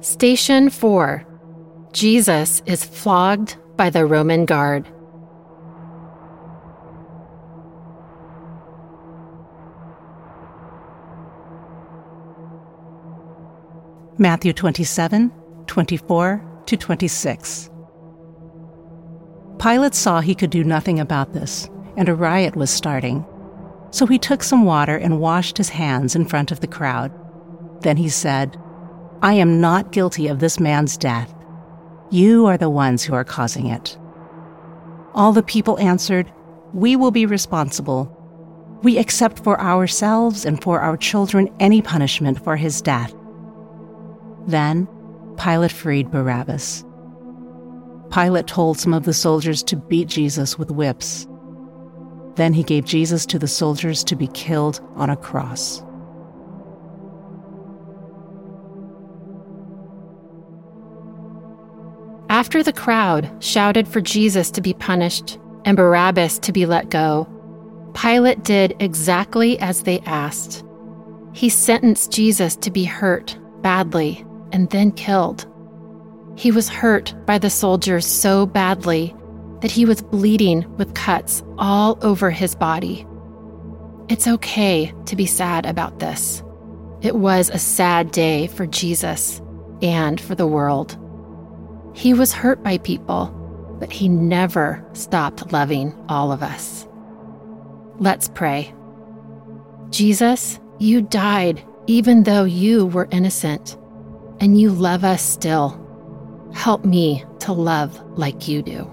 Station 4 Jesus is flogged by the Roman guard. Matthew 27 24 to 26. Pilate saw he could do nothing about this, and a riot was starting. So he took some water and washed his hands in front of the crowd. Then he said, I am not guilty of this man's death. You are the ones who are causing it. All the people answered, We will be responsible. We accept for ourselves and for our children any punishment for his death. Then Pilate freed Barabbas. Pilate told some of the soldiers to beat Jesus with whips. Then he gave Jesus to the soldiers to be killed on a cross. After the crowd shouted for Jesus to be punished and Barabbas to be let go, Pilate did exactly as they asked. He sentenced Jesus to be hurt badly and then killed. He was hurt by the soldiers so badly that he was bleeding with cuts all over his body. It's okay to be sad about this. It was a sad day for Jesus and for the world. He was hurt by people, but he never stopped loving all of us. Let's pray. Jesus, you died even though you were innocent and you love us still. Help me to love like you do.